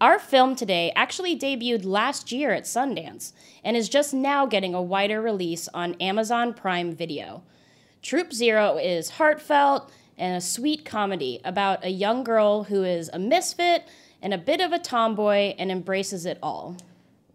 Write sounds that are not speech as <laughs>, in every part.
Our film today actually debuted last year at Sundance and is just now getting a wider release on Amazon Prime Video. Troop Zero is heartfelt and a sweet comedy about a young girl who is a misfit and a bit of a tomboy and embraces it all.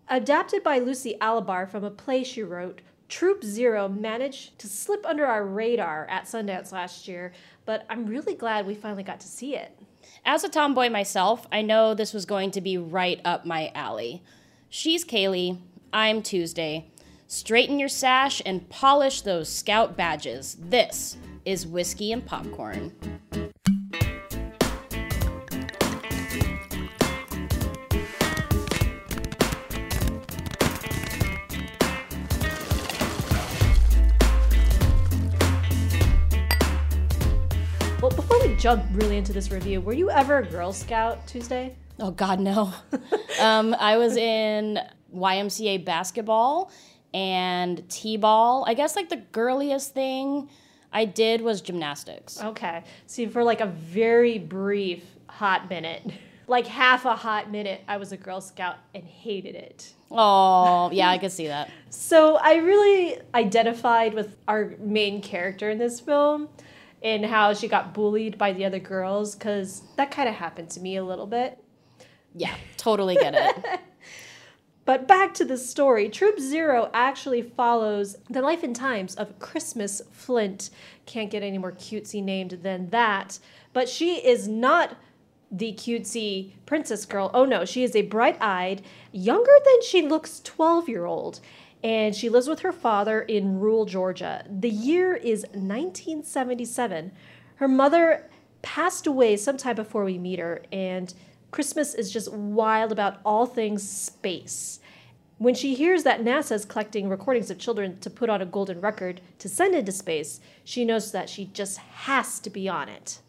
Adapted by Lucy Alibar from a play she wrote, Troop Zero managed to slip under our radar at Sundance last year, but I'm really glad we finally got to see it. As a tomboy myself, I know this was going to be right up my alley. She's Kaylee, I'm Tuesday. Straighten your sash and polish those scout badges. This is Whiskey and Popcorn. Jump really into this review, were you ever a Girl Scout Tuesday? Oh, God, no. <laughs> um, I was in YMCA basketball and T ball. I guess like the girliest thing I did was gymnastics. Okay. See, for like a very brief hot minute, <laughs> like half a hot minute, I was a Girl Scout and hated it. Oh, yeah, I <laughs> could see that. So I really identified with our main character in this film and how she got bullied by the other girls because that kind of happened to me a little bit. Yeah, totally get it. <laughs> But back to the story. Troop Zero actually follows the life and times of Christmas Flint. Can't get any more cutesy named than that. But she is not the cutesy princess girl. Oh no, she is a bright eyed, younger than she looks 12 year old. And she lives with her father in rural Georgia. The year is 1977. Her mother passed away sometime before we meet her, and Christmas is just wild about all things space. When she hears that NASA is collecting recordings of children to put on a golden record to send into space, she knows that she just has to be on it.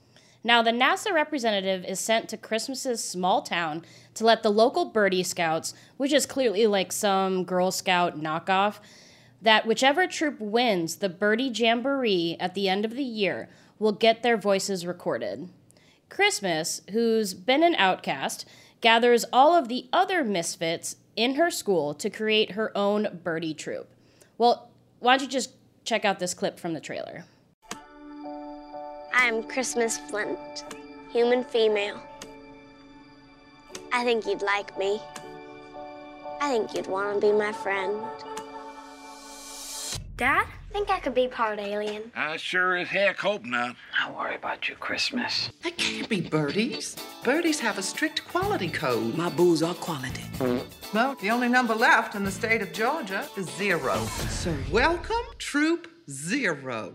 Now, the NASA representative is sent to Christmas's small town to let the local birdie scouts, which is clearly like some Girl Scout knockoff, that whichever troop wins the birdie jamboree at the end of the year will get their voices recorded. Christmas, who's been an outcast, gathers all of the other misfits in her school to create her own birdie troop. Well, why don't you just check out this clip from the trailer? I'm Christmas Flint, human female. I think you'd like me. I think you'd want to be my friend. Dad, I think I could be part alien. I sure as heck hope not. I worry about your Christmas. That can't be birdies. Birdies have a strict quality code. My booze are quality. Well, the only number left in the state of Georgia is zero. So welcome, Troop Zero.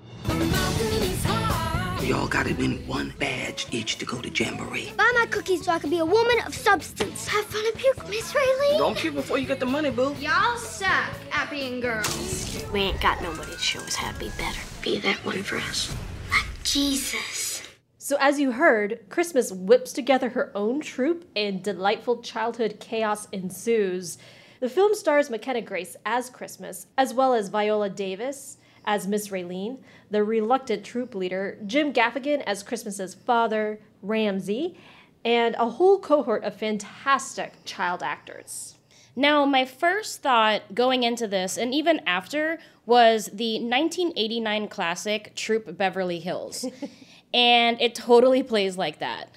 We all gotta win one badge each to go to Jamboree. Buy my cookies so I can be a woman of substance. Have fun and puke, Miss Raylene. Don't puke before you get the money, boo. Y'all suck at being girls. We ain't got nobody to show us how to be better. Be that one for us. Like Jesus. So, as you heard, Christmas whips together her own troop and delightful childhood chaos ensues. The film stars McKenna Grace as Christmas, as well as Viola Davis as Miss Raylene, the reluctant troop leader, Jim Gaffigan as Christmas's father, Ramsey, and a whole cohort of fantastic child actors. Now, my first thought going into this, and even after, was the 1989 classic Troop Beverly Hills. <laughs> and it totally plays like that.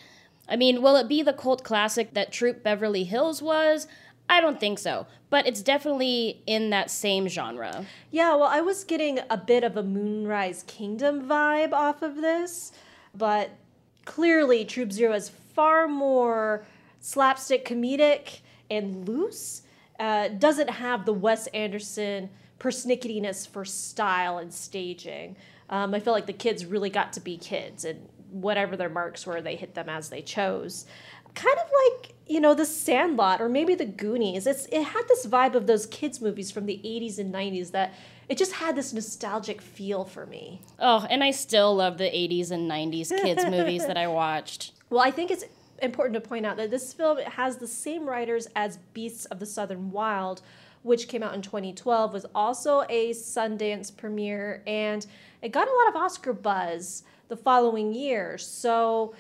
I mean, will it be the cult classic that Troop Beverly Hills was? I don't think so, but it's definitely in that same genre. Yeah, well, I was getting a bit of a Moonrise Kingdom vibe off of this, but clearly Troop Zero is far more slapstick comedic and loose. Uh, doesn't have the Wes Anderson persnicketiness for style and staging. Um, I feel like the kids really got to be kids, and whatever their marks were, they hit them as they chose. Kind of like you know the Sandlot or maybe the Goonies. It's it had this vibe of those kids movies from the 80s and 90s that it just had this nostalgic feel for me. Oh, and I still love the 80s and 90s kids movies that I <laughs> watched. Well, I think it's important to point out that this film has the same writers as Beasts of the Southern Wild, which came out in 2012, was also a Sundance premiere, and it got a lot of Oscar buzz the following year. So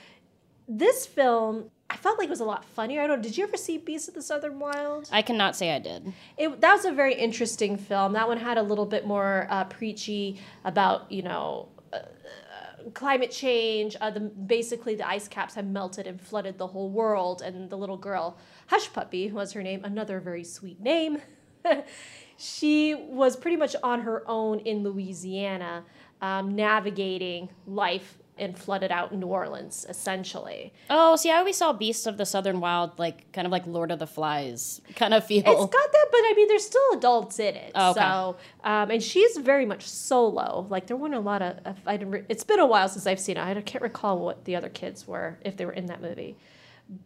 this film I felt like it was a lot funnier. I don't. Did you ever see Beast of the Southern Wild? I cannot say I did. It, that was a very interesting film. That one had a little bit more uh, preachy about you know uh, uh, climate change. Uh, the basically the ice caps have melted and flooded the whole world, and the little girl Hushpuppy was her name, another very sweet name. <laughs> she was pretty much on her own in Louisiana, um, navigating life and flooded out New Orleans, essentially. Oh, see, I always saw Beasts of the Southern Wild like kind of like Lord of the Flies kind of feel. It's got that, but I mean, there's still adults in it. Oh, okay. So, um, and she's very much solo. Like there weren't a lot of. of I didn't. Re- it's been a while since I've seen it. I can't recall what the other kids were if they were in that movie.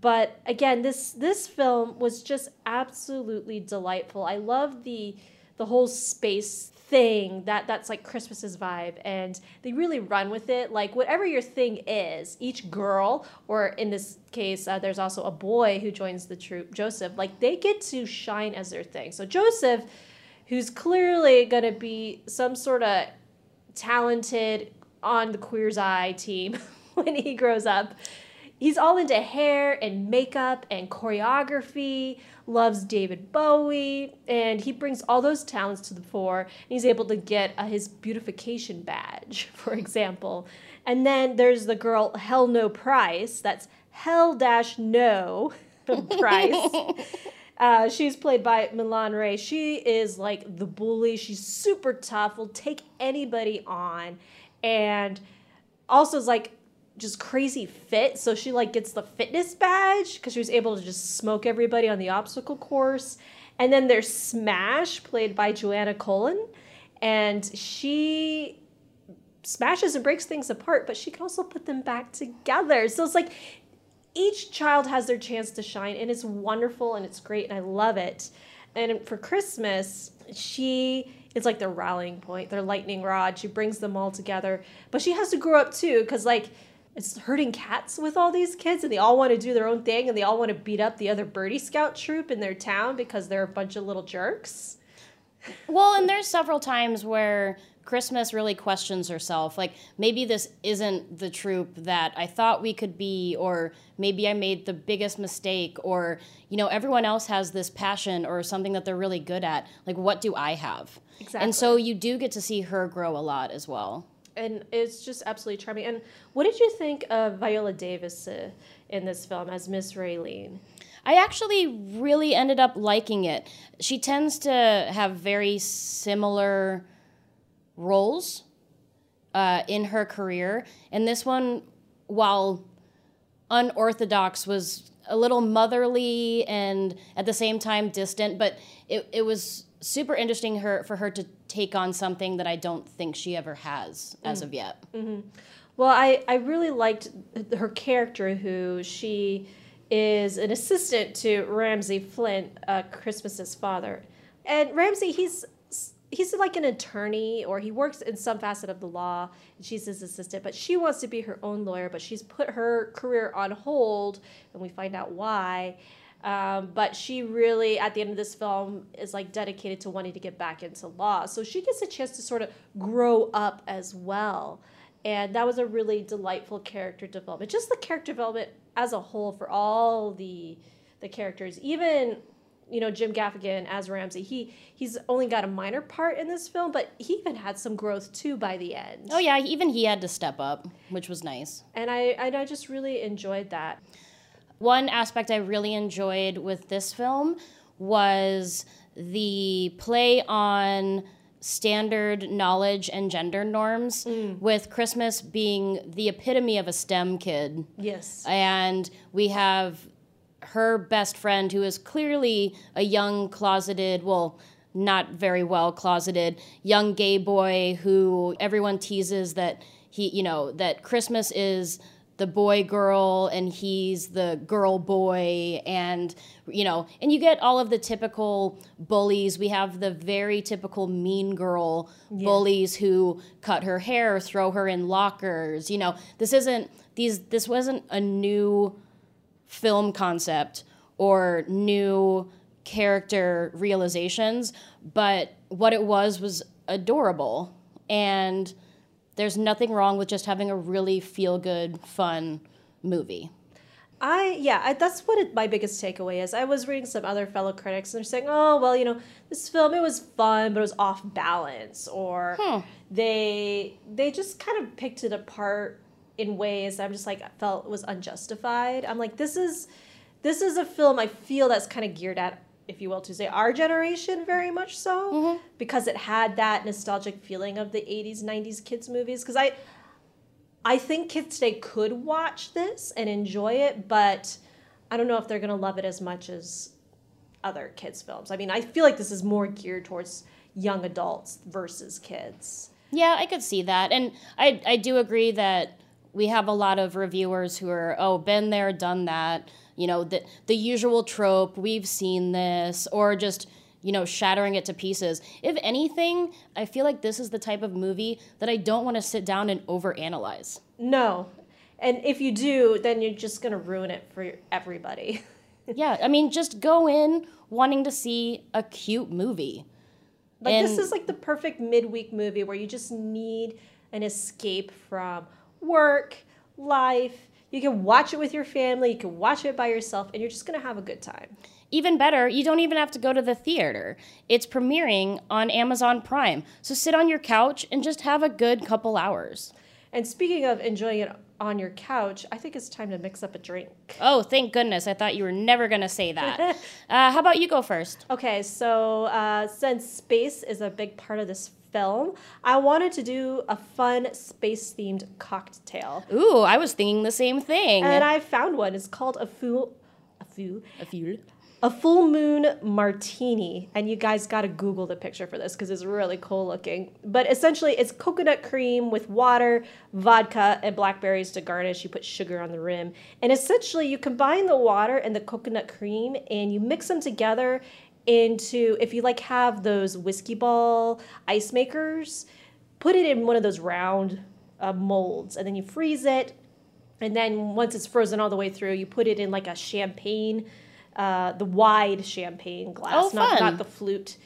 But again, this this film was just absolutely delightful. I love the the whole space thing that that's like Christmas's vibe and they really run with it like whatever your thing is each girl or in this case uh, there's also a boy who joins the troop Joseph like they get to shine as their thing. So Joseph who's clearly going to be some sort of talented on the queer's eye team <laughs> when he grows up he's all into hair and makeup and choreography, loves David Bowie, and he brings all those talents to the fore. And he's able to get uh, his beautification badge, <laughs> for example. And then there's the girl Hell No Price. That's Hell Dash No <laughs> Price. <laughs> Uh, she's played by Milan Ray. She is like the bully. She's super tough, will take anybody on, and also is like just crazy fit. So she like gets the fitness badge because she was able to just smoke everybody on the obstacle course. And then there's Smash, played by Johanna Colón, and she smashes and breaks things apart, but she can also put them back together. So it's like each child has their chance to shine, and it's wonderful and it's great, and I love it. And for Christmas, she is like their rallying point, their lightning rod. She brings them all together, but she has to grow up too, because like it's herding cats with all these kids, and they all want to do their own thing, and they all want to beat up the other birdie scout troop in their town because they're a bunch of little jerks. Well, and there's several times where Christmas really questions herself. Like, maybe this isn't the troop that I thought we could be, or maybe I made the biggest mistake, or, you know, everyone else has this passion or something that they're really good at. Like, what do I have? Exactly. And so you do get to see her grow a lot as well. And it's just absolutely charming. And what did you think of Viola Davis uh, in this film as Miss Raylene? I actually really ended up liking it. She tends to have very similar roles uh, in her career, and this one, while unorthodox, was a little motherly and at the same time distant. But it, it was super interesting her for her to take on something that I don't think she ever has as of yet. Well, I, I really liked her character, who she is an assistant to Ramsey Flint, uh, Christmas's father. And Ramsey, he's he's like an attorney or he works in some facet of the law and she's his assistant but she wants to be her own lawyer but she's put her career on hold and we find out why um, but she really at the end of this film is like dedicated to wanting to get back into law so she gets a chance to sort of grow up as well and that was a really delightful character development just the character development as a whole for all the the characters even you know Jim Gaffigan as Ramsey. He he's only got a minor part in this film, but he even had some growth too by the end. Oh yeah, even he had to step up, which was nice. And I and I just really enjoyed that. One aspect I really enjoyed with this film was the play on standard knowledge and gender norms, mm. with Christmas being the epitome of a STEM kid. Yes. And we have her best friend, who is clearly a young, closeted, well, not very well closeted, young gay boy who everyone teases that he, you know, that Christmas is the boy girl and he's the girl boy and you know and you get all of the typical bullies. We have the very typical mean girl bullies who cut her hair throw her in lockers. You know this isn't these this wasn't a new film concept or new character realizations, but what it was was adorable. And there's nothing wrong with just having a really feel good, fun movie. I yeah, I, that's what it, my biggest takeaway is. I was reading some other fellow critics and they're saying, "Oh, well, you know, this film it was fun, but it was off balance," or hmm. they they just kind of picked it apart in ways that I'm just like felt was unjustified. I'm like, this is this is a film I feel that's kind of geared at, if you will, to say our generation very much so, mm-hmm. because it had that nostalgic feeling of the '80s, '90s kids movies. Because I I think kids today could watch this and enjoy it, but I don't know if they're going to love it as much as other kids' films. I mean, I feel like this is more geared towards young adults versus kids. Yeah, I could see that. And I, I do agree that we have a lot of reviewers who are, oh, been there, done that. You know, the, the usual trope, we've seen this, or just, you know, shattering it to pieces. If anything, I feel like this is the type of movie that I don't want to sit down and overanalyze. No. And if you do, then you're just going to ruin it for everybody. <laughs> yeah, I mean, just go in wanting to see a cute movie. Like And- this is like the perfect midweek movie where you just need an escape from work, life. You can watch it with your family, you can watch it by yourself, and you're just gonna have a good time. Even better, you don't even have to go to the theater. It's premiering on Amazon Prime. So sit on your couch and just have a good couple hours. And speaking of enjoying it on your couch, I think it's time to mix up a drink. Oh, thank goodness. I thought you were never going to say that. <laughs> uh, how about you go first? Okay, so uh, since space is a big part of this film, I wanted to do a fun space themed cocktail. Ooh, I was thinking the same thing. And I found one. It's called a fool. A fool. a few. a full moon martini and you guys got to google the picture for this because it's really cool looking but essentially it's coconut cream with water vodka and blackberries to garnish you put sugar on the rim and essentially you combine the water and the coconut cream and you mix them together into if you like have those whiskey ball ice makers put it in one of those round uh, molds and then you freeze it and then once it's frozen all the way through, you put it in like a champagne, uh, the wide champagne glass, Oh, not, not the flute.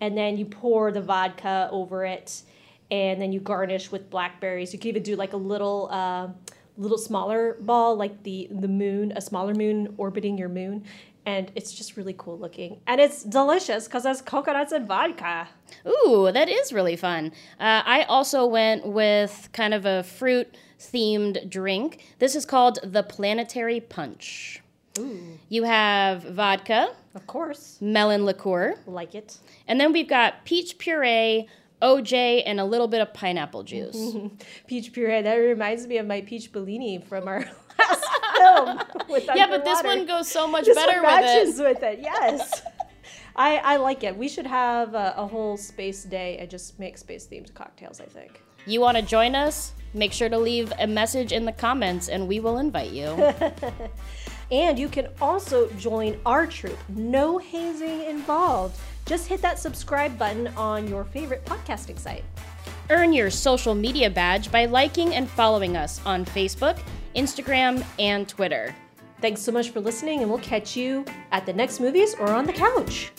And then you pour the vodka over it, and then you garnish with blackberries. You can even do like a little, uh, little smaller ball, like the the moon, a smaller moon orbiting your moon, and it's just really cool looking, and it's delicious because there's coconuts and vodka. Ooh, that is really fun. Uh, I also went with kind of a fruit themed drink. This is called the Planetary Punch. ooh. You have vodka, Of course, melon liqueur, like it. and then we've got peach puree, OJ, and a little bit of pineapple juice. <laughs> Peach puree. That reminds me of my peach Bellini from our film. <laughs> yeah, but this one goes so much This better one with it. with it. Yes. <laughs> I, I like it. We should have a, a whole space day and just make space themed cocktails. I think. You want to join us? Make sure to leave a message in the comments and we will invite you. <laughs> And you can also join our troop. No hazing involved. Just hit that subscribe button on your favorite podcasting site. Earn your social media badge by liking and following us on Facebook, Instagram, and Twitter. Thanks so much for listening, and we'll catch you at the next movies or on the couch.